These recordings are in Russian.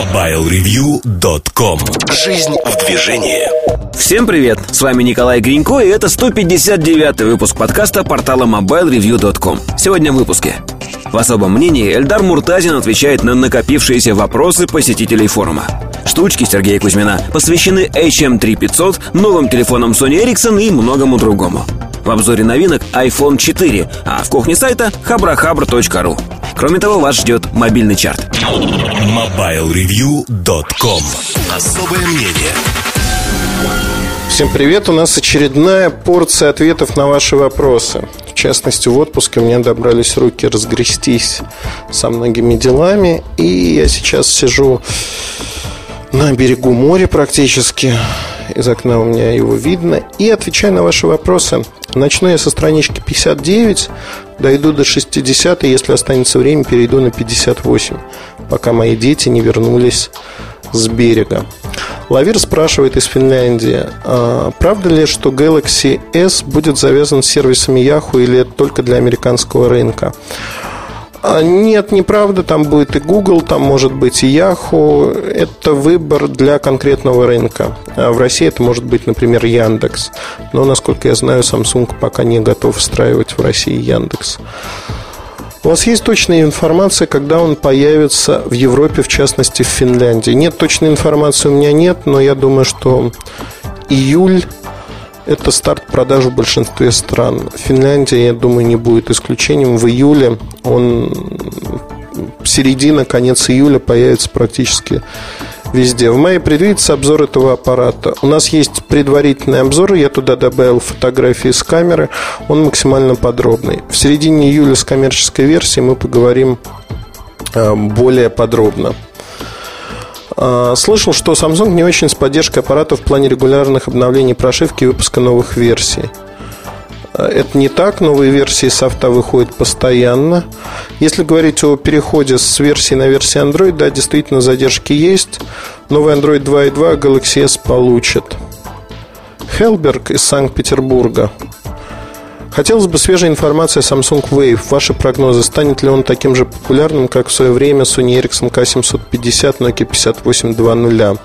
MobileReview.com Жизнь в движении Всем привет! С вами Николай Гринько, и это 159 выпуск подкаста портала MobileReview.com. Сегодня в выпуске. В особом мнении Эльдар Муртазин отвечает на накопившиеся вопросы посетителей форума. Штучки Сергея Кузьмина посвящены HM3500, новым телефонам Sony Ericsson и многому другому. В обзоре новинок iPhone 4, а в кухне сайта habrahabra.ru. Кроме того, вас ждет мобильный чарт. MobileReview.com Особое мнение Всем привет! У нас очередная порция ответов на ваши вопросы. В частности, в отпуске меня добрались руки разгрестись со многими делами. И я сейчас сижу на берегу моря практически. Из окна у меня его видно. И отвечаю на ваши вопросы. Начну я со странички 59, дойду до 60, и если останется время, перейду на 58, пока мои дети не вернулись с берега. Лавир спрашивает из Финляндии, а правда ли, что Galaxy S будет завязан с сервисами Yahoo или это только для американского рынка? А, нет, неправда, там будет и Google, там может быть и Yahoo. Это выбор для конкретного рынка. А в России это может быть, например, Яндекс. Но, насколько я знаю, Samsung пока не готов встраивать в России Яндекс. У вас есть точная информация, когда он появится в Европе, в частности в Финляндии? Нет, точной информации у меня нет, но я думаю, что июль это старт продаж в большинстве стран. Финляндия, я думаю, не будет исключением. В июле он середина, конец июля появится практически везде. В мае предвидится обзор этого аппарата. У нас есть предварительный обзор, я туда добавил фотографии с камеры, он максимально подробный. В середине июля с коммерческой версией мы поговорим э, более подробно. А, слышал, что Samsung не очень с поддержкой аппарата в плане регулярных обновлений прошивки и выпуска новых версий. А, это не так, новые версии софта выходят постоянно. Если говорить о переходе с версии на версию Android, да, действительно задержки есть. Новый Android 2.2 Galaxy S получит. Хелберг из Санкт-Петербурга Хотелось бы свежей информации о Samsung Wave. Ваши прогнозы, станет ли он таким же популярным, как в свое время Sony Ericsson K750, Nokia 5820?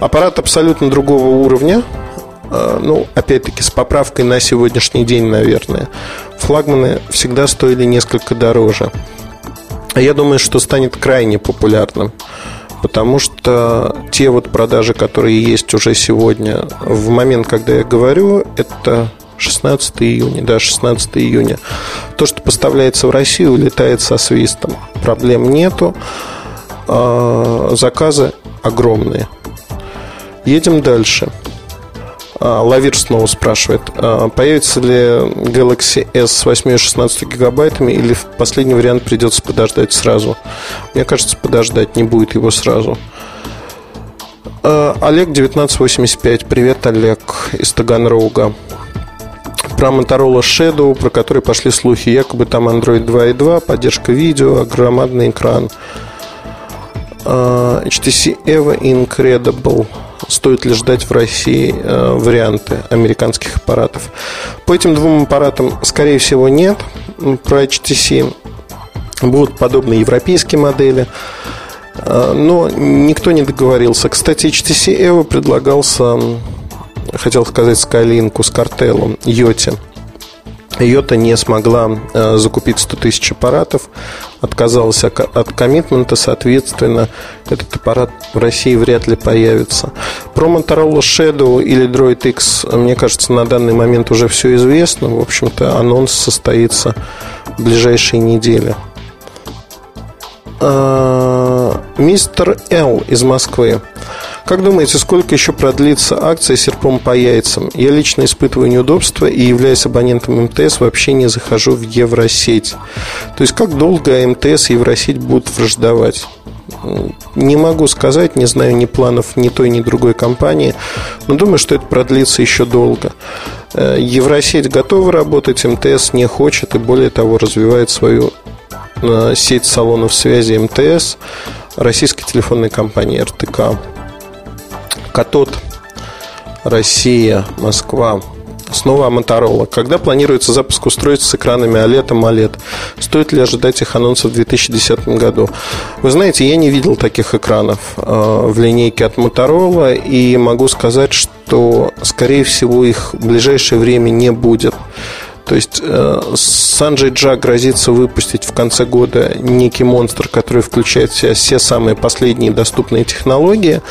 Аппарат абсолютно другого уровня. А, ну, опять-таки, с поправкой на сегодняшний день, наверное. Флагманы всегда стоили несколько дороже. Я думаю, что станет крайне популярным потому что те вот продажи, которые есть уже сегодня, в момент, когда я говорю, это 16 июня, да, 16 июня. То, что поставляется в Россию, улетает со свистом. Проблем нету. А, заказы огромные. Едем дальше. А, Лавир снова спрашивает, а, появится ли Galaxy S с 8 и 16 гигабайтами или в последний вариант придется подождать сразу? Мне кажется, подождать не будет его сразу. Олег 1985. Привет, Олег из Таганрога про Motorola Shadow, про который пошли слухи, якобы там Android 2.2, поддержка видео, громадный экран. А, HTC Evo Incredible. Стоит ли ждать в России а, варианты американских аппаратов? По этим двум аппаратам, скорее всего, нет. Про HTC будут подобные европейские модели. А, но никто не договорился. Кстати, HTC Evo предлагался хотел сказать Скайлинку с картелом Йоте. Йота не смогла э, закупить 100 тысяч аппаратов, отказалась от коммитмента, соответственно, этот аппарат в России вряд ли появится. Про Motorola Shadow или Droid X, мне кажется, на данный момент уже все известно. В общем-то, анонс состоится в ближайшие недели. А, мистер Л из Москвы. Как думаете, сколько еще продлится акция серпом по яйцам? Я лично испытываю неудобства и, являясь абонентом МТС, вообще не захожу в Евросеть. То есть, как долго МТС и Евросеть будут враждовать? Не могу сказать, не знаю ни планов ни той, ни другой компании, но думаю, что это продлится еще долго. Э, Евросеть готова работать, МТС не хочет и более того развивает свою э, сеть салонов связи МТС российской телефонной компании РТК. Катод, Россия, Москва. Снова Motorola. Когда планируется запуск устройств с экранами OLED и AMOLED? Стоит ли ожидать их анонсов в 2010 году? Вы знаете, я не видел таких экранов э, в линейке от Motorola и могу сказать, что, скорее всего, их в ближайшее время не будет. То есть э, Санджей Джа грозится выпустить в конце года некий монстр, который включает в себя все самые последние доступные технологии.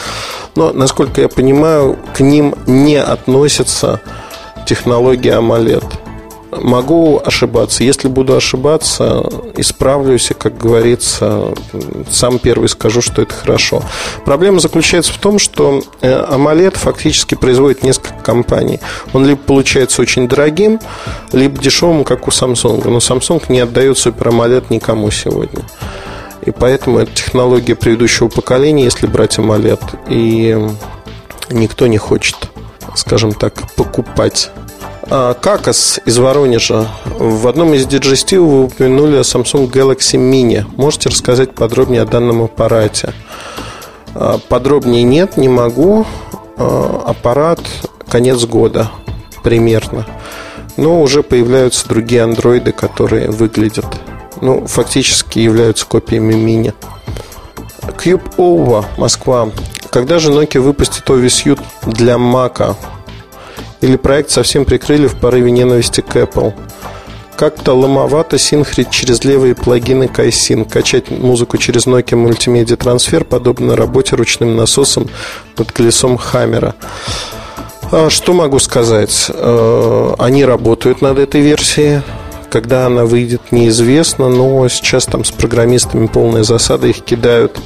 Но, насколько я понимаю, к ним не относятся технологии AMOLED. Могу ошибаться. Если буду ошибаться, исправлюсь и, как говорится, сам первый скажу, что это хорошо. Проблема заключается в том, что э, AMOLED фактически производит несколько компаний. Он либо получается очень дорогим, либо дешевым, как у Samsung. Но Samsung не отдает Super AMOLED никому сегодня. И поэтому это технология предыдущего поколения, если брать AMOLED. И никто не хочет, скажем так, покупать Какас из Воронежа. В одном из диджестив вы упомянули Samsung Galaxy Mini. Можете рассказать подробнее о данном аппарате? А, подробнее нет, не могу. А, аппарат конец года примерно. Но уже появляются другие андроиды, которые выглядят, ну, фактически являются копиями мини. Cube OVA, Москва. Когда же Nokia выпустит OVSU для Mac? Или проект совсем прикрыли в порыве ненависти к Apple. Как-то ломовато синхрить через левые плагины Kaisin, качать музыку через Nokia Multimedia Transfer, подобно работе ручным насосом под колесом Хаммера. А что могу сказать? Э, они работают над этой версией. Когда она выйдет, неизвестно, но сейчас там с программистами полная засада, их кидают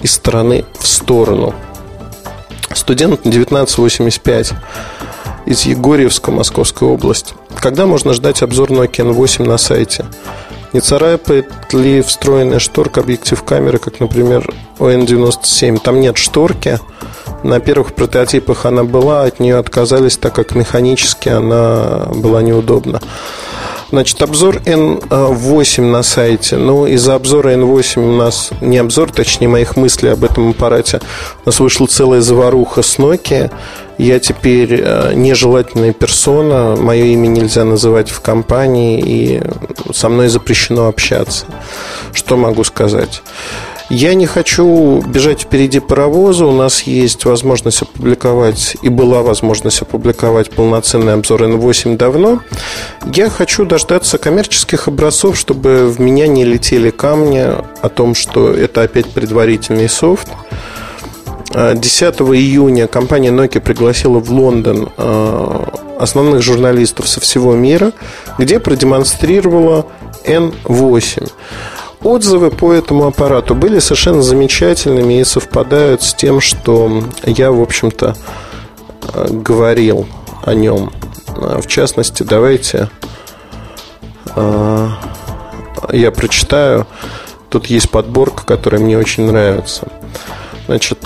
из стороны в сторону. Студент 1985 из Егорьевска, Московская область. Когда можно ждать обзор Nokia N8 на сайте? Не царапает ли встроенная шторка объектив камеры, как, например, ON97? Там нет шторки. На первых прототипах она была, от нее отказались, так как механически она была неудобна. Значит, обзор N8 на сайте. Ну, из-за обзора N8 у нас не обзор, точнее, моих мыслей об этом аппарате. У нас вышла целая заваруха с Nokia. Я теперь э, нежелательная персона, мое имя нельзя называть в компании, и со мной запрещено общаться. Что могу сказать? Я не хочу бежать впереди паровоза. У нас есть возможность опубликовать, и была возможность опубликовать полноценный обзор N8 давно. Я хочу дождаться коммерческих образцов, чтобы в меня не летели камни о том, что это опять предварительный софт. 10 июня компания Nokia пригласила в Лондон э, основных журналистов со всего мира, где продемонстрировала N8. Отзывы по этому аппарату были совершенно замечательными и совпадают с тем, что я, в общем-то, э, говорил о нем. Э, в частности, давайте э, я прочитаю. Тут есть подборка, которая мне очень нравится. Значит,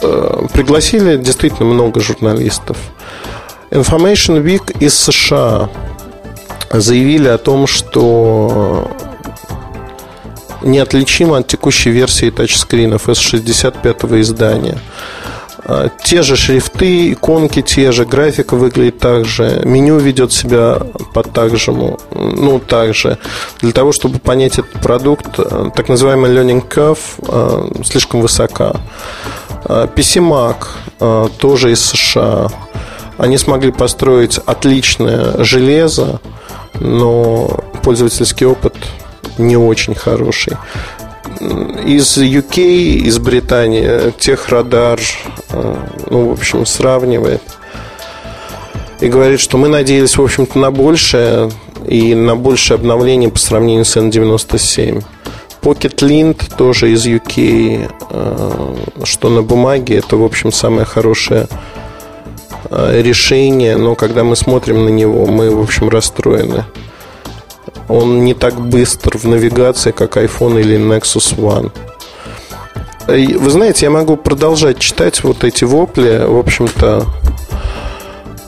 пригласили действительно много журналистов. Information Week из США заявили о том, что неотличимо от текущей версии тачскринов S65 издания. А, те же шрифты, иконки те же, графика выглядит так же, меню ведет себя под так же, ну, так же. Для того, чтобы понять этот продукт, э, так называемый learning curve э, слишком высока. PC Mac э, тоже из США. Они смогли построить отличное железо, но пользовательский опыт не очень хороший. Из UK, из Британии, техрадар, э, ну, в общем, сравнивает и говорит, что мы надеялись, в общем-то, на большее и на большее обновление по сравнению с N97. Pocket Lint тоже из UK, э, что на бумаге, это, в общем, самое хорошее э, решение, но когда мы смотрим на него, мы, в общем, расстроены. Он не так быстр в навигации, как iPhone или Nexus One. Вы знаете, я могу продолжать читать вот эти вопли. В общем-то,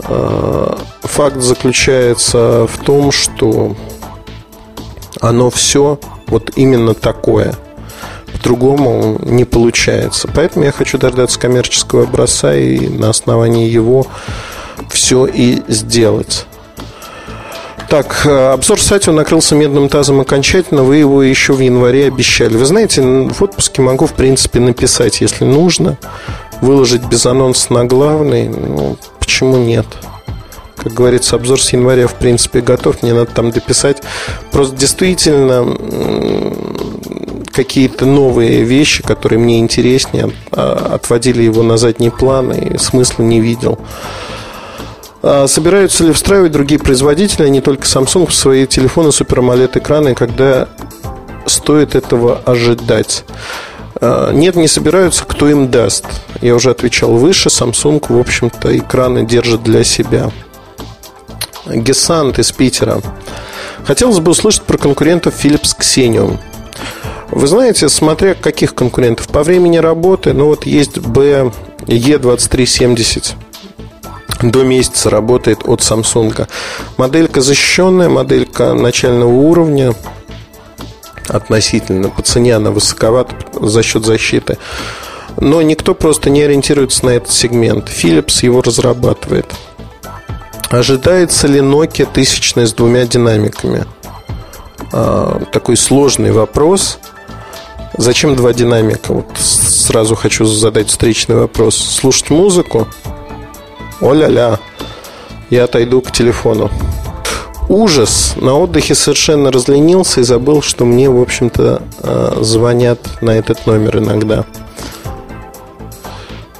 э, факт заключается в том, что оно все вот именно такое. По-другому не получается. Поэтому я хочу дождаться коммерческого образца и на основании его все и сделать. Так, э, обзор сайта накрылся медным тазом окончательно. Вы его еще в январе обещали. Вы знаете, в отпуске могу, в принципе, написать, если нужно. Выложить без анонса на главный. Ну, почему нет? Как говорится, обзор с января, в принципе, готов. Мне надо там дописать. Просто действительно какие-то новые вещи, которые мне интереснее, а, отводили его на задний план и смысла не видел. А собираются ли встраивать другие производители, а не только Samsung, в свои телефоны Super AMOLED экраны, когда стоит этого ожидать? А, нет, не собираются, кто им даст. Я уже отвечал выше, Samsung, в общем-то, экраны держит для себя. Гесант из Питера. Хотелось бы услышать про конкурентов Philips Xenium. Вы знаете, смотря каких конкурентов, по времени работы, ну вот есть B E2370 до месяца работает от Samsung. Моделька защищенная, моделька начального уровня относительно. По цене она высоковата за счет защиты. Но никто просто не ориентируется на этот сегмент. Philips его разрабатывает. Ожидается ли Nokia тысячная с двумя динамиками? А, такой сложный вопрос. Зачем два динамика? Вот сразу хочу задать встречный вопрос. Слушать музыку о-ля-ля, я отойду к телефону. Ужас. На отдыхе совершенно разленился и забыл, что мне, в общем-то, э, звонят на этот номер иногда.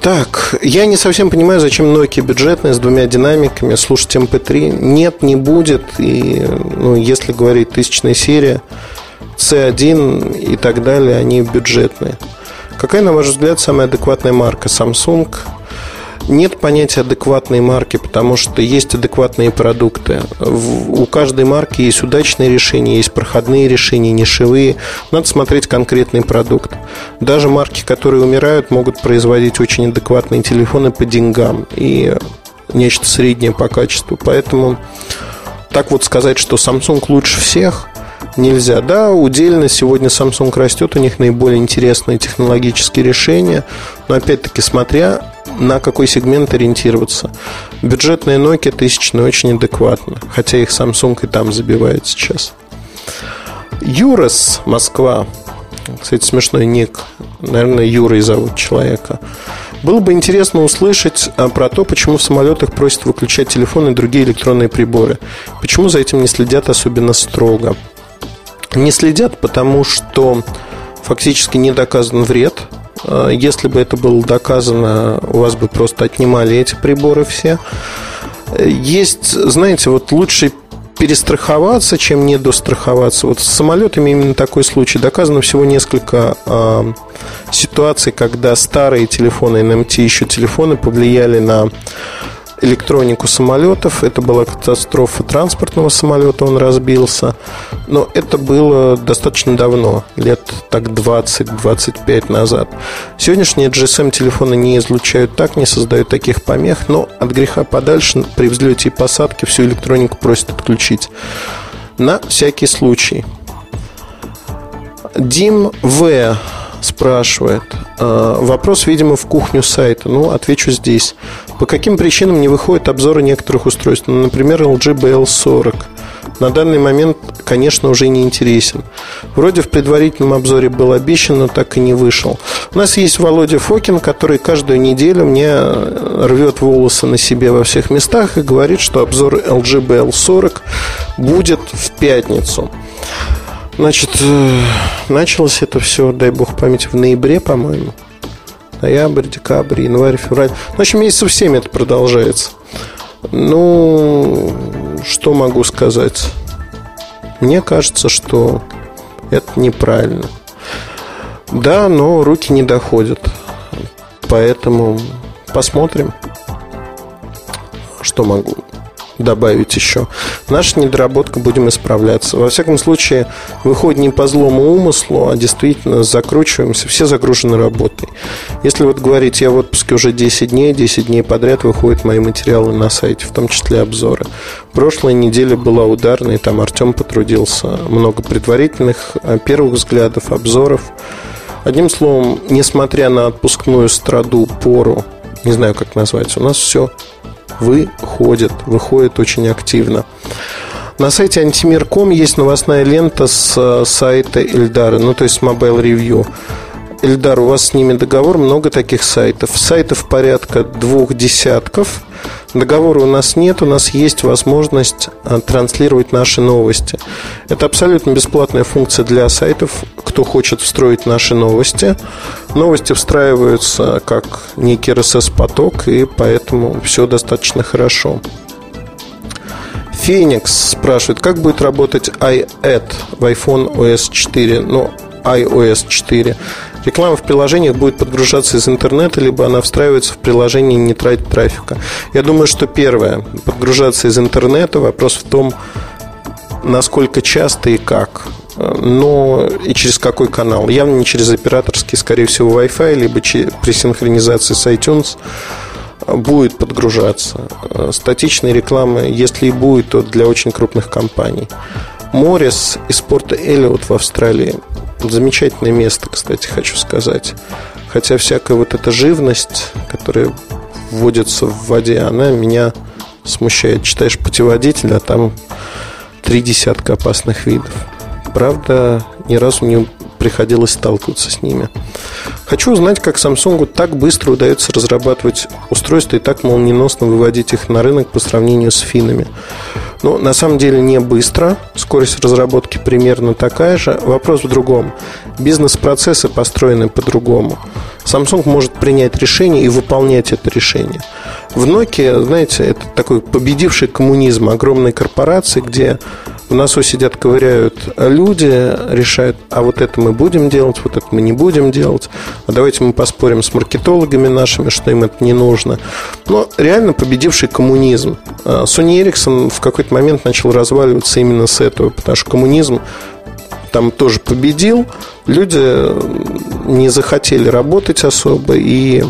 Так, я не совсем понимаю, зачем Nokia бюджетная с двумя динамиками слушать MP3. Эм Нет, не будет. И, ну, если говорить тысячная серия, C1 и так далее, они бюджетные. Какая, на ваш взгляд, самая адекватная марка? Samsung, нет понятия адекватной марки, потому что есть адекватные продукты. У каждой марки есть удачные решения, есть проходные решения, нишевые. Надо смотреть конкретный продукт. Даже марки, которые умирают, могут производить очень адекватные телефоны по деньгам и нечто среднее по качеству. Поэтому так вот сказать, что Samsung лучше всех – нельзя. Да, удельно сегодня Samsung растет, у них наиболее интересные технологические решения, но опять-таки смотря на какой сегмент ориентироваться. Бюджетная Nokia тысячная очень адекватно, хотя их Samsung и там забивает сейчас. Юрос, Москва. Кстати, смешной ник. Наверное, Юрой зовут человека. Было бы интересно услышать а, про то, почему в самолетах просят выключать телефоны и другие электронные приборы. Почему за этим не следят особенно строго? Не следят, потому что фактически не доказан вред если бы это было доказано, у вас бы просто отнимали эти приборы все. Есть, знаете, вот лучше перестраховаться, чем не достраховаться. Вот с самолетами именно такой случай. Доказано всего несколько э, ситуаций, когда старые телефоны, NMT еще телефоны повлияли на электронику самолетов. Это была катастрофа транспортного самолета, он разбился. Но это было достаточно давно, лет так 20-25 назад. Сегодняшние GSM-телефоны не излучают так, не создают таких помех, но от греха подальше при взлете и посадке всю электронику просят отключить. На всякий случай. Дим В спрашивает. «А, вопрос, видимо, в кухню сайта. Ну, отвечу здесь. По каким причинам не выходят обзоры некоторых устройств? Ну, например, LG BL40. На данный момент, конечно, уже не интересен. Вроде в предварительном обзоре был обещан, но так и не вышел. У нас есть Володя Фокин, который каждую неделю мне рвет волосы на себе во всех местах и говорит, что обзор LG BL40 будет в пятницу. Значит, э, началось это все, дай бог памяти, в ноябре, по-моему. Ноябрь, декабрь, январь, февраль. Ну, в общем, месяцев 7 это продолжается. Ну, что могу сказать? Мне кажется, что это неправильно. Да, но руки не доходят. Поэтому посмотрим, что могу добавить еще. Наша недоработка будем исправляться. Во всяком случае, выходит не по злому умыслу, а действительно закручиваемся. Все загружены работой. Если вот говорить, я в отпуске уже 10 дней, 10 дней подряд выходят мои материалы на сайте, в том числе обзоры. Прошлая неделя была ударной, там Артем потрудился. Много предварительных а, первых взглядов, обзоров. Одним словом, несмотря на отпускную страду, пору, не знаю, как назвать, у нас все выходит, выходит очень активно. На сайте Антимир.ком есть новостная лента с э, сайта Эльдара, ну то есть Mobile Review. Эльдар, у вас с ними договор, много таких сайтов. Сайтов порядка двух десятков. Договора у нас нет, у нас есть возможность э, транслировать наши новости. Это абсолютно бесплатная функция для сайтов, кто хочет встроить наши новости. Новости встраиваются как некий RSS-поток, и поэтому все достаточно хорошо. Феникс спрашивает, как будет работать iAd в iPhone OS 4, ну, iOS 4. Реклама в приложениях будет подгружаться из интернета, либо она встраивается в приложение и не тратит трафика. Я думаю, что первое, подгружаться из интернета, вопрос в том, насколько часто и как но и через какой канал. Явно не через операторский, скорее всего, Wi-Fi, либо при синхронизации с iTunes будет подгружаться. Статичной рекламы, если и будет, то для очень крупных компаний. Морис из порта Эллиот в Австралии. Замечательное место, кстати, хочу сказать. Хотя всякая вот эта живность, которая вводится в воде, она меня смущает. Читаешь путеводитель, а там три десятка опасных видов. Правда, ни разу не приходилось сталкиваться с ними. Хочу узнать, как Samsung так быстро удается разрабатывать устройства и так молниеносно выводить их на рынок по сравнению с финами. Ну, на самом деле не быстро. Скорость разработки примерно такая же. Вопрос в другом. Бизнес-процессы построены по-другому. Samsung может принять решение и выполнять это решение. В Nokia, знаете, это такой победивший коммунизм огромной корпорации, где в носу сидят, ковыряют люди, решают, а вот это мы будем делать, вот это мы не будем делать, а давайте мы поспорим с маркетологами нашими, что им это не нужно. Но реально победивший коммунизм. А Sony Ericsson в какой-то момент начал разваливаться именно с этого, потому что коммунизм там тоже победил, люди не захотели работать особо, и,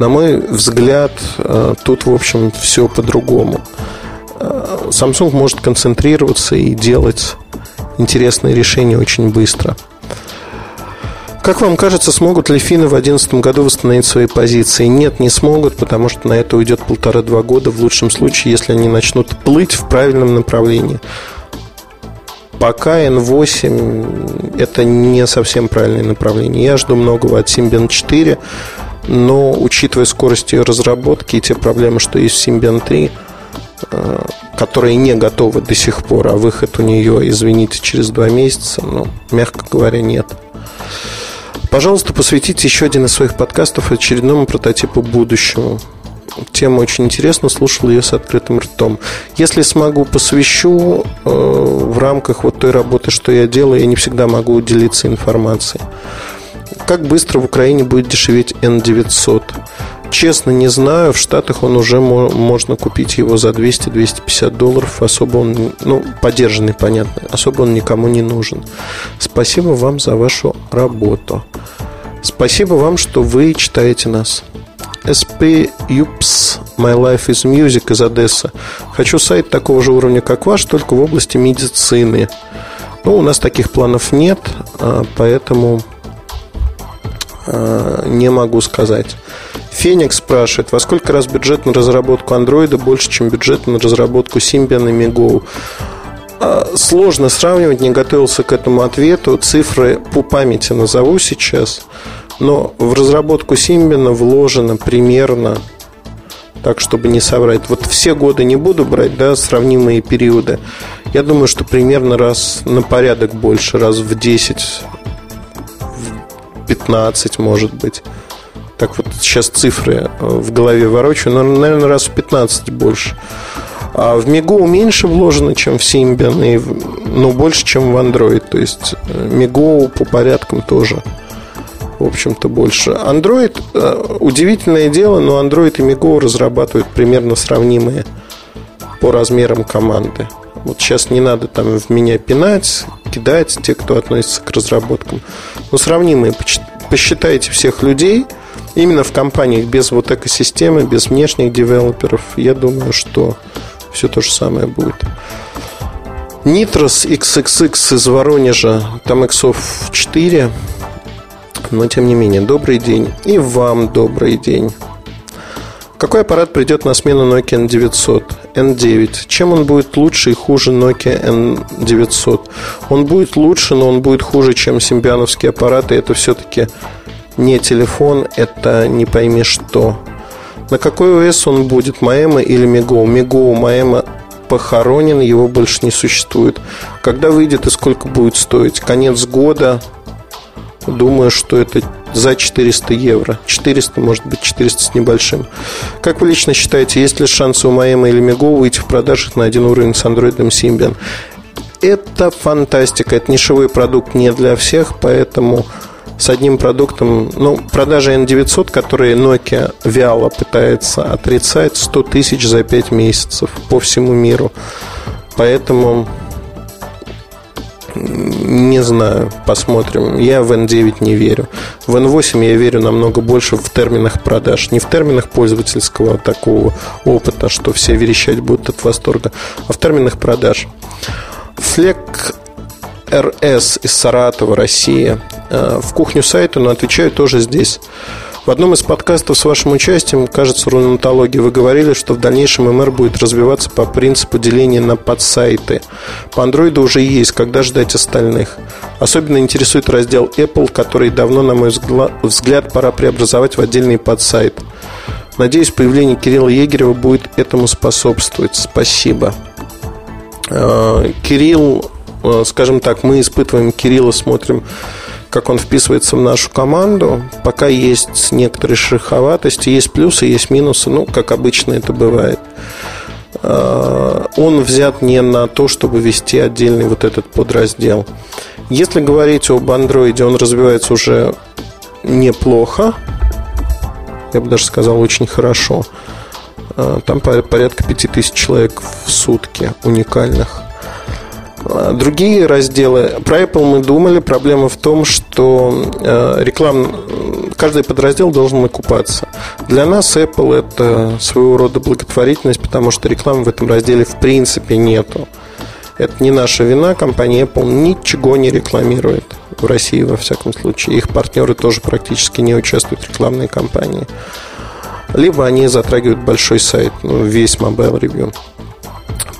на мой взгляд, э, тут, в общем, все по-другому. Samsung может концентрироваться и делать интересные решения очень быстро. Как вам кажется, смогут ли финны в 2011 году восстановить свои позиции? Нет, не смогут, потому что на это уйдет полтора-два года, в лучшем случае, если они начнут плыть в правильном направлении. Пока N8 это не совсем правильное направление. Я жду многого от Symbian 4, но учитывая скорость ее разработки и те проблемы, что есть в Symbian 3, Э, которые не готовы до сих пор, а выход у нее, извините, через два месяца, ну, мягко говоря, нет. Пожалуйста, посвятите еще один из своих подкастов очередному прототипу будущего. Тема очень интересна, слушал ее с открытым ртом. Если смогу, посвящу э, в рамках вот той работы, что я делаю, я не всегда могу делиться информацией. Как быстро в Украине будет дешеветь N900? Честно, не знаю. В Штатах он уже можно купить его за 200-250 долларов. Особо он, ну, поддержанный, понятно. Особо он никому не нужен. Спасибо вам за вашу работу. Спасибо вам, что вы читаете нас. SP Юпс My Life is Music из Одессы. Хочу сайт такого же уровня, как ваш, только в области медицины. Ну, у нас таких планов нет, а, поэтому не могу сказать. Феникс спрашивает, во сколько раз бюджет на разработку андроида больше, чем бюджет на разработку Symbian и MiGo? А, сложно сравнивать, не готовился к этому ответу. Цифры по памяти назову сейчас. Но в разработку Symbian вложено примерно так, чтобы не соврать. Вот все годы не буду брать, да, сравнимые периоды. Я думаю, что примерно раз на порядок больше, раз в 10, в 15, может быть. Так вот сейчас цифры э, в голове ворочаю, но, наверное, раз в 15 больше. А в Мигу меньше вложено, чем в Symbian, но больше, чем в Android. То есть э, по порядкам тоже, в общем-то, больше. Android, э, удивительное дело, но Android и Migo разрабатывают примерно сравнимые по размерам команды. Вот сейчас не надо там в меня пинать, кидать те, кто относится к разработкам. Но сравнимые. Посчитайте всех людей – именно в компаниях без вот экосистемы, без внешних девелоперов, я думаю, что все то же самое будет. Nitros XXX из Воронежа, там иксов 4, но тем не менее, добрый день. И вам добрый день. Какой аппарат придет на смену Nokia N900? N9. Чем он будет лучше и хуже Nokia N900? Он будет лучше, но он будет хуже, чем симбиановские аппараты. Это все-таки не телефон, это не пойми что. На какой ОС он будет, Маэма или Миго? Миго, Маэма похоронен, его больше не существует. Когда выйдет и сколько будет стоить? Конец года, Думаю, что это за 400 евро. 400, может быть, 400 с небольшим. Как вы лично считаете, есть ли шансы у Маэма или Мего выйти в продажах на один уровень с Android Symbian? Это фантастика. Это нишевой продукт не для всех, поэтому с одним продуктом, ну, продажа N900, которые Nokia вяло пытается отрицать, 100 тысяч за 5 месяцев по всему миру. Поэтому не знаю, посмотрим. Я в N9 не верю. В N8 я верю намного больше в терминах продаж. Не в терминах пользовательского такого опыта, что все верещать будут от восторга, а в терминах продаж. Флек РС из Саратова, Россия. Э, в кухню сайта, но отвечаю тоже здесь. В одном из подкастов с вашим участием, кажется, рунатологии, вы говорили, что в дальнейшем МР будет развиваться по принципу деления на подсайты. По андроиду уже есть, когда ждать остальных? Особенно интересует раздел Apple, который давно, на мой взгляд, пора преобразовать в отдельный подсайт. Надеюсь, появление Кирилла Егерева будет этому способствовать. Спасибо. Э, Кирилл, э, скажем так, мы испытываем Кирилла, смотрим как он вписывается в нашу команду. Пока есть некоторые шероховатости, есть плюсы, есть минусы, ну, как обычно это бывает. А, он взят не на то, чтобы вести отдельный вот этот подраздел. Если говорить об андроиде, он развивается уже неплохо. Я бы даже сказал, очень хорошо. А, там порядка 5000 человек в сутки уникальных. А, другие разделы. Про Apple мы думали. Проблема в том, что э, реклам... каждый подраздел должен окупаться. Для нас Apple это своего рода благотворительность, потому что рекламы в этом разделе в принципе нету. Это не наша вина. Компания Apple ничего не рекламирует в России, во всяком случае. Их партнеры тоже практически не участвуют в рекламной кампании. Либо они затрагивают большой сайт, ну, весь Mobile Review.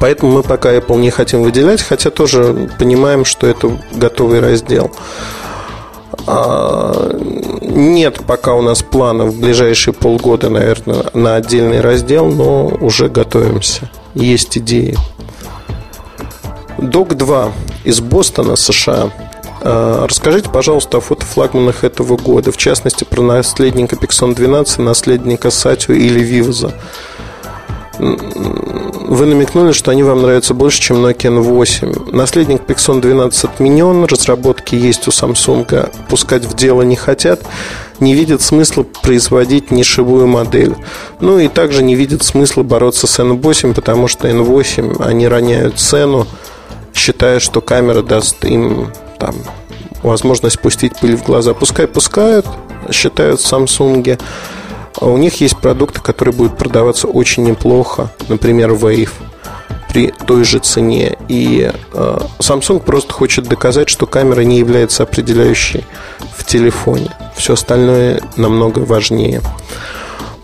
Поэтому мы пока Apple не хотим выделять, хотя тоже понимаем, что это готовый раздел. А, нет пока у нас планов в ближайшие полгода, наверное, на отдельный раздел, но уже готовимся. Есть идеи. Док 2 из Бостона, США. А, расскажите, пожалуйста, о фотофлагманах этого года, в частности, про наследника Pixon 12, наследника Сатю или Вивза вы намекнули, что они вам нравятся больше, чем Nokia N8. Наследник Pixon 12 отменен, разработки есть у Samsung, пускать в дело не хотят, не видят смысла производить нишевую модель. Ну и также не видят смысла бороться с N8, потому что N8 они роняют цену, считая, что камера даст им там, возможность пустить пыль в глаза. Пускай пускают, считают в Samsung. А у них есть продукты, которые будут продаваться очень неплохо, например, Wave при той же цене. И э, Samsung просто хочет доказать, что камера не является определяющей в телефоне. Все остальное намного важнее.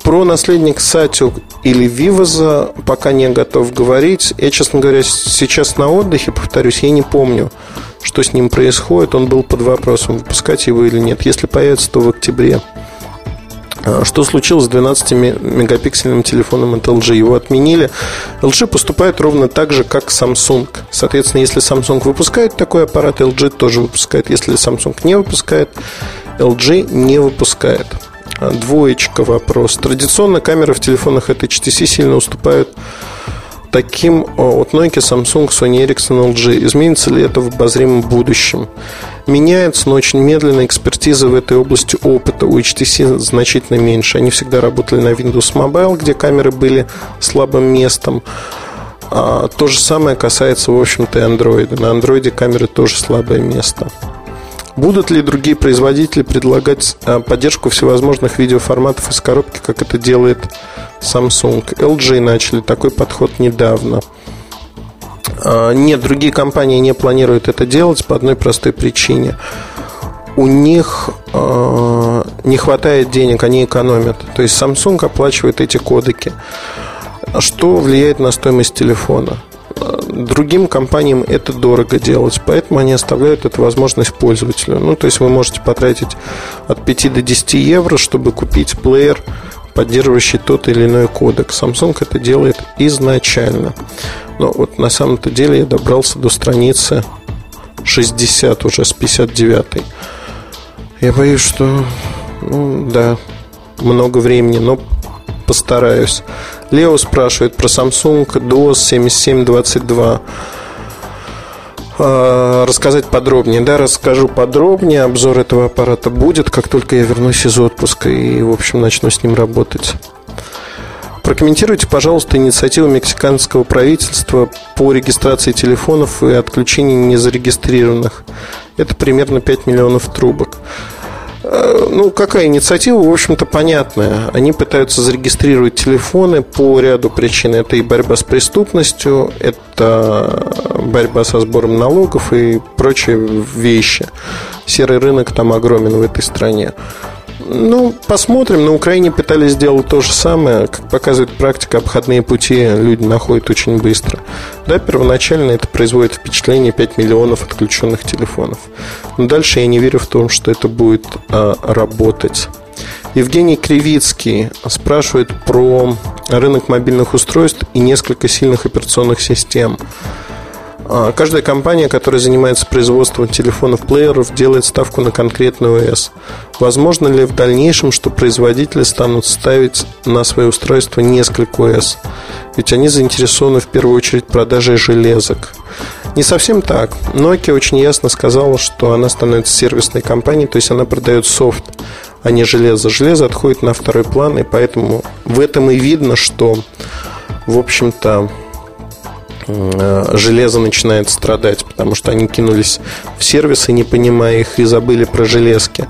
Про наследник Сатю или Вивоза пока не готов говорить. Я, честно говоря, сейчас на отдыхе, повторюсь, я не помню, что с ним происходит. Он был под вопросом, выпускать его или нет. Если появится, то в октябре. А, что случилось с 12-мегапиксельным телефоном от LG? Его отменили. LG поступает ровно так же, как Samsung. Соответственно, если Samsung выпускает такой аппарат, LG тоже выпускает. Если Samsung не выпускает, LG не выпускает. Двоечка вопрос. Традиционно камеры в телефонах от HTC сильно уступают таким от Nokia, Samsung, Sony Ericsson, LG. Изменится ли это в обозримом будущем? Меняется, но очень медленно. Экспертиза в этой области опыта у HTC значительно меньше. Они всегда работали на Windows Mobile, где камеры были слабым местом. А то же самое касается, в общем-то, и Android. На Android камеры тоже слабое место. Будут ли другие производители предлагать а, поддержку всевозможных видеоформатов из коробки, как это делает Samsung? LG начали такой подход недавно. А, нет, другие компании не планируют это делать по одной простой причине. У них а, не хватает денег, они экономят. То есть Samsung оплачивает эти кодеки. Что влияет на стоимость телефона? Другим компаниям это дорого делать, поэтому они оставляют эту возможность пользователю. Ну, то есть вы можете потратить от 5 до 10 евро, чтобы купить плеер, поддерживающий тот или иной кодек. Samsung это делает изначально. Но вот на самом-то деле я добрался до страницы 60 уже с 59. Я боюсь, что, ну да, много времени, но постараюсь. Лео спрашивает про Samsung DOS 7722. А, рассказать подробнее. Да, расскажу подробнее. Обзор этого аппарата будет, как только я вернусь из отпуска и, в общем, начну с ним работать. Прокомментируйте, пожалуйста, инициативу мексиканского правительства по регистрации телефонов и отключению незарегистрированных. Это примерно 5 миллионов трубок. Э, ну, какая инициатива, в общем-то, понятная. Они пытаются зарегистрировать телефоны по ряду причин. Это и борьба с преступностью, это борьба со сбором налогов и прочие вещи. Серый рынок там огромен в этой стране. Ну, посмотрим. На Украине пытались сделать то же самое. Как показывает практика, обходные пути люди находят очень быстро. Да, первоначально это производит впечатление 5 миллионов отключенных телефонов. Но дальше я не верю в том, что это будет а, работать. Евгений Кривицкий спрашивает про рынок мобильных устройств и несколько сильных операционных систем. А, каждая компания, которая занимается производством телефонов-плееров, делает ставку на конкретный ОС. Возможно ли в дальнейшем, что производители станут ставить на свои устройства несколько ОС? Ведь они заинтересованы в первую очередь в продаже железок. Не совсем так. Nokia очень ясно сказала, что она становится сервисной компанией, то есть она продает софт, а не железо. Железо отходит на второй план, и поэтому в этом и видно, что, в общем-то, железо начинает страдать, потому что они кинулись в сервисы, не понимая их, и забыли про железки.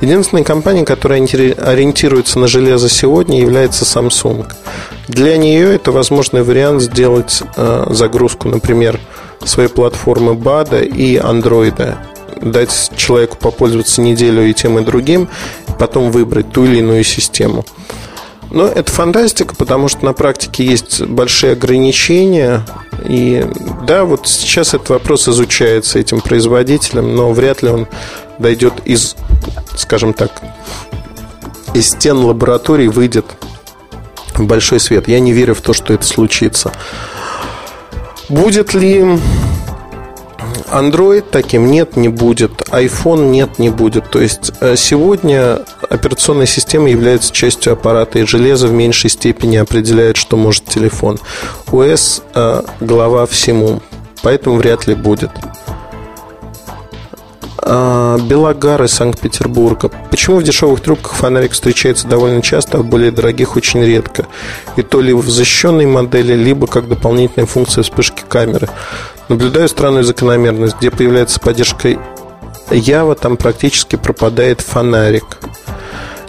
Единственная компания, которая ориентируется на железо сегодня, является Samsung. Для нее это возможный вариант сделать э, загрузку, например, своей платформы BAD и Android дать человеку попользоваться неделю и тем, и другим, потом выбрать ту или иную систему. Но это фантастика, потому что на практике есть большие ограничения. И да, вот сейчас этот вопрос изучается этим производителем, но вряд ли он дойдет из, скажем так, из стен лабораторий, выйдет большой свет. Я не верю в то, что это случится. Будет ли Android таким нет, не будет. iPhone нет, не будет. То есть э, сегодня операционная система является частью аппарата, и железо в меньшей степени определяет, что может телефон. ОС э, глава всему, поэтому вряд ли будет. А, Белогар из Санкт-Петербурга. Почему в дешевых трубках фонарик встречается довольно часто, а в более дорогих очень редко? И то ли в защищенной модели, либо как дополнительная функция вспышки камеры. Наблюдаю странную закономерность. Где появляется поддержка Ява, там практически пропадает фонарик.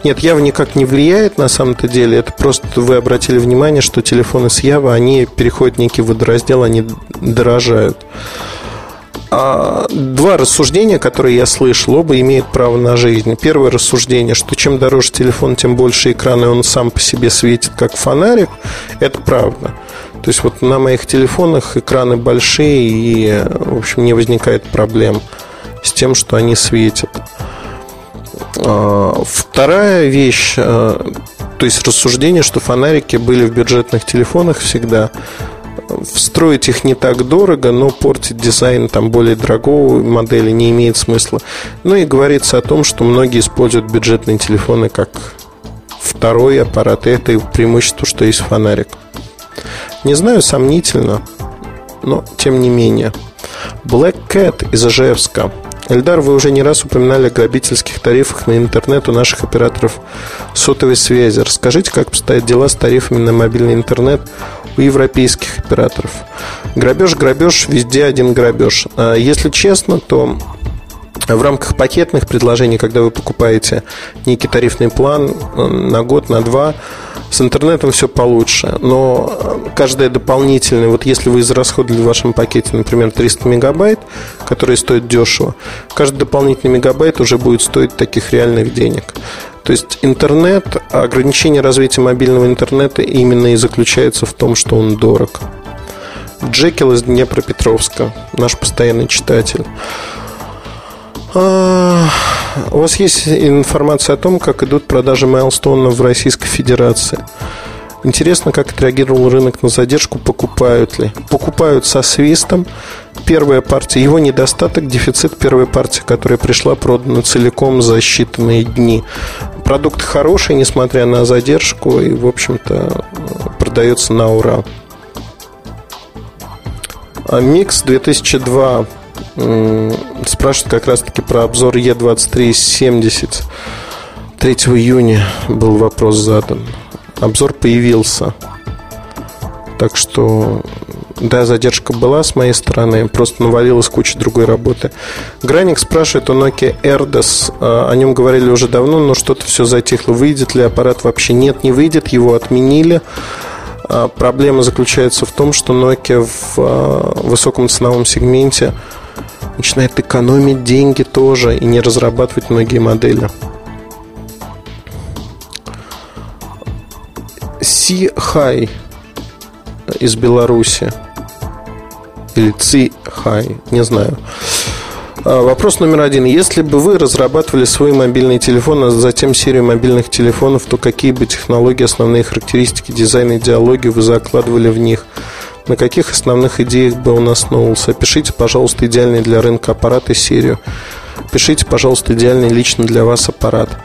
Нет, Ява никак не влияет на самом-то деле. Это просто вы обратили внимание, что телефоны с Ява, они переходят в некий водораздел, они дорожают. А, два рассуждения, которые я слышал, оба имеют право на жизнь. Первое рассуждение, что чем дороже телефон, тем больше экран, и он сам по себе светит, как фонарик. Это правда. То есть вот на моих телефонах экраны большие и, в общем, не возникает проблем с тем, что они светят. А, вторая вещь, а, то есть рассуждение, что фонарики были в бюджетных телефонах всегда. Встроить их не так дорого, но портить дизайн там более дорогого модели не имеет смысла. Ну и говорится о том, что многие используют бюджетные телефоны как второй аппарат, и это преимущество, что есть фонарик. Не знаю, сомнительно, но тем не менее. Black Cat из Ижевска. Эльдар, вы уже не раз упоминали о грабительских тарифах на интернет у наших операторов сотовой связи. Расскажите, как обстоят дела с тарифами на мобильный интернет у европейских операторов. Грабеж, грабеж, везде один грабеж. А если честно, то в рамках пакетных предложений, когда вы покупаете некий тарифный план э, на год, на два, с интернетом все получше, но каждое дополнительное, вот если вы израсходовали в вашем пакете, например, 300 мегабайт, которые стоят дешево, каждый дополнительный мегабайт уже будет стоить таких реальных денег. То есть интернет, ограничение развития мобильного интернета именно и заключается в том, что он дорог. Джекил из Днепропетровска, наш постоянный читатель. У вас есть информация о том, как идут продажи Майлстона в Российской Федерации? Интересно, как отреагировал рынок на задержку, покупают ли. Покупают со свистом. Первая партия, его недостаток, дефицит первой партии, которая пришла, продана целиком за считанные дни. Продукт хороший, несмотря на задержку, и, в общем-то, продается на ура. А Микс 2002 спрашивают как раз-таки про обзор Е2370. 3 июня был вопрос задан. Обзор появился. Так что, да, задержка была с моей стороны, просто навалилась куча другой работы. Граник спрашивает о Nokia Erdos. А, о нем говорили уже давно, но что-то все затихло. Выйдет ли аппарат вообще? Нет, не выйдет, его отменили. А, проблема заключается в том, что Nokia в а, высоком ценовом сегменте начинает экономить деньги тоже и не разрабатывать многие модели. Си Хай из Беларуси или Ци Хай, не знаю. А, вопрос номер один. Если бы вы разрабатывали свой мобильный телефон, а затем серию мобильных телефонов, то какие бы технологии, основные характеристики, дизайн идеологию вы закладывали в них? На каких основных идеях бы он основывался? Пишите, пожалуйста, идеальный для рынка аппарат и серию. Пишите, пожалуйста, идеальный лично для вас аппарат.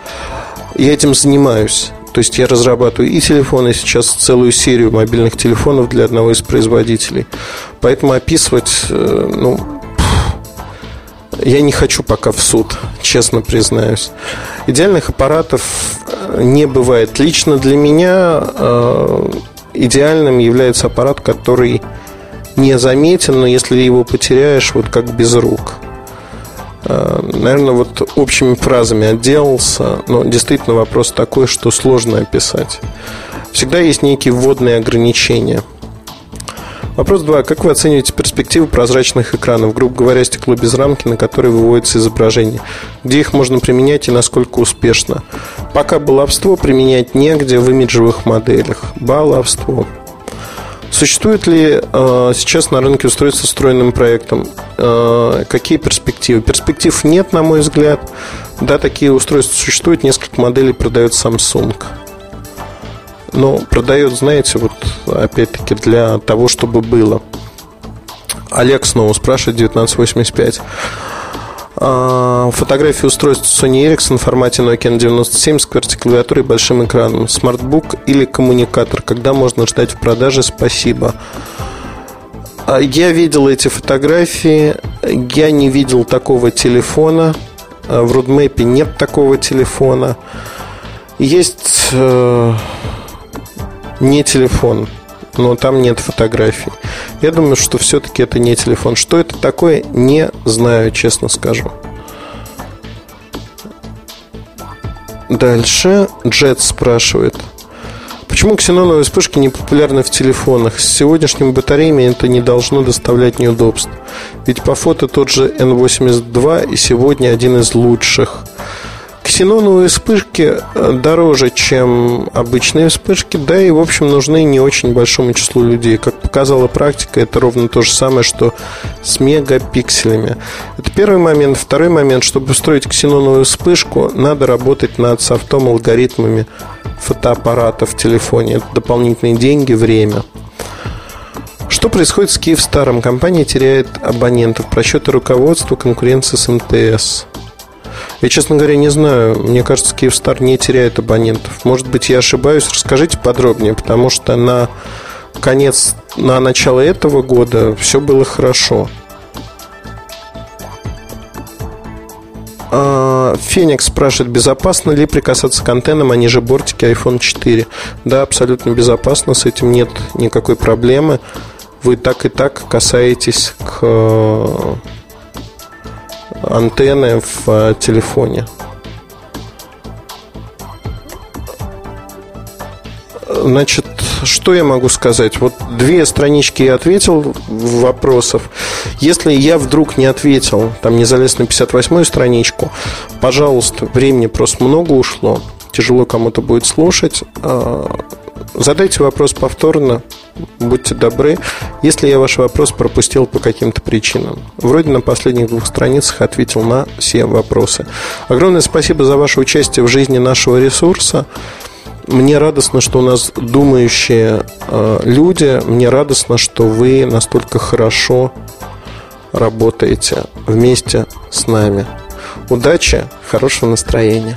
Я этим занимаюсь. То есть я разрабатываю и телефоны, сейчас целую серию мобильных телефонов для одного из производителей. Поэтому описывать, э, ну, я не хочу пока в суд, честно признаюсь. Идеальных аппаратов э, не бывает. Лично для меня э, идеальным является аппарат, который не заметен, но если его потеряешь, вот как без рук. Э, наверное, вот общими фразами отделался, но действительно вопрос такой, что сложно описать. Всегда есть некие вводные ограничения. Вопрос 2. Как вы оцениваете перспективы прозрачных экранов, грубо говоря, стекло без рамки, на которое выводится изображение? Где их можно применять и насколько успешно? Пока баловство применять негде в имиджевых моделях. Баловство. Существует ли э, сейчас на рынке устройство с встроенным проектом? Э, какие перспективы? Перспектив нет, на мой взгляд. Да, такие устройства существуют. Несколько моделей продает Samsung. Но продает, знаете, вот опять-таки для того, чтобы было. Олег снова спрашивает 1985. А, фотографии устройств Sony Ericsson в формате Nokia N97 с QWERTY и большим экраном. Смартбук или коммуникатор. Когда можно ждать в продаже? Спасибо. А, я видел эти фотографии. Я не видел такого телефона. А, в Рудмэпе нет такого телефона. Есть э, не телефон но там нет фотографий. Я думаю, что все-таки это не телефон. Что это такое, не знаю, честно скажу. Дальше Джет спрашивает. Почему ксеноновые вспышки не популярны в телефонах? С сегодняшними батареями это не должно доставлять неудобств. Ведь по фото тот же N82 и сегодня один из лучших. Ксеноновые вспышки э, дороже, чем обычные вспышки, да и, в общем, нужны не очень большому числу людей. Как показала практика, это ровно то же самое, что с мегапикселями. Это первый момент. Второй момент, чтобы устроить ксеноновую вспышку, надо работать над софтом, алгоритмами фотоаппарата в телефоне. Это дополнительные деньги, время. Что происходит с Киевстаром? Компания теряет абонентов, просчеты руководства, конкуренция с МТС. Я, честно говоря, не знаю. Мне кажется, Киевстар не теряет абонентов. Может быть, я ошибаюсь. Расскажите подробнее, потому что на конец, на начало этого года все было хорошо. А, Феникс спрашивает, безопасно ли прикасаться к антеннам, а ниже бортики iPhone 4? Да, абсолютно безопасно, с этим нет никакой проблемы. Вы так и так касаетесь к антенны в э, телефоне. Значит, что я могу сказать? Вот две странички я ответил вопросов. Если я вдруг не ответил, там не залез на 58-ю страничку, пожалуйста, времени просто много ушло. тяжело кому-то будет слушать. Задайте вопрос повторно, будьте добры. Если я ваш вопрос пропустил по каким-то причинам. Вроде на последних двух страницах ответил на все вопросы. Огромное спасибо за ваше участие в жизни нашего ресурса. Мне радостно, что у нас думающие э, люди. Мне радостно, что вы настолько хорошо работаете вместе с нами. Удачи, хорошего настроения.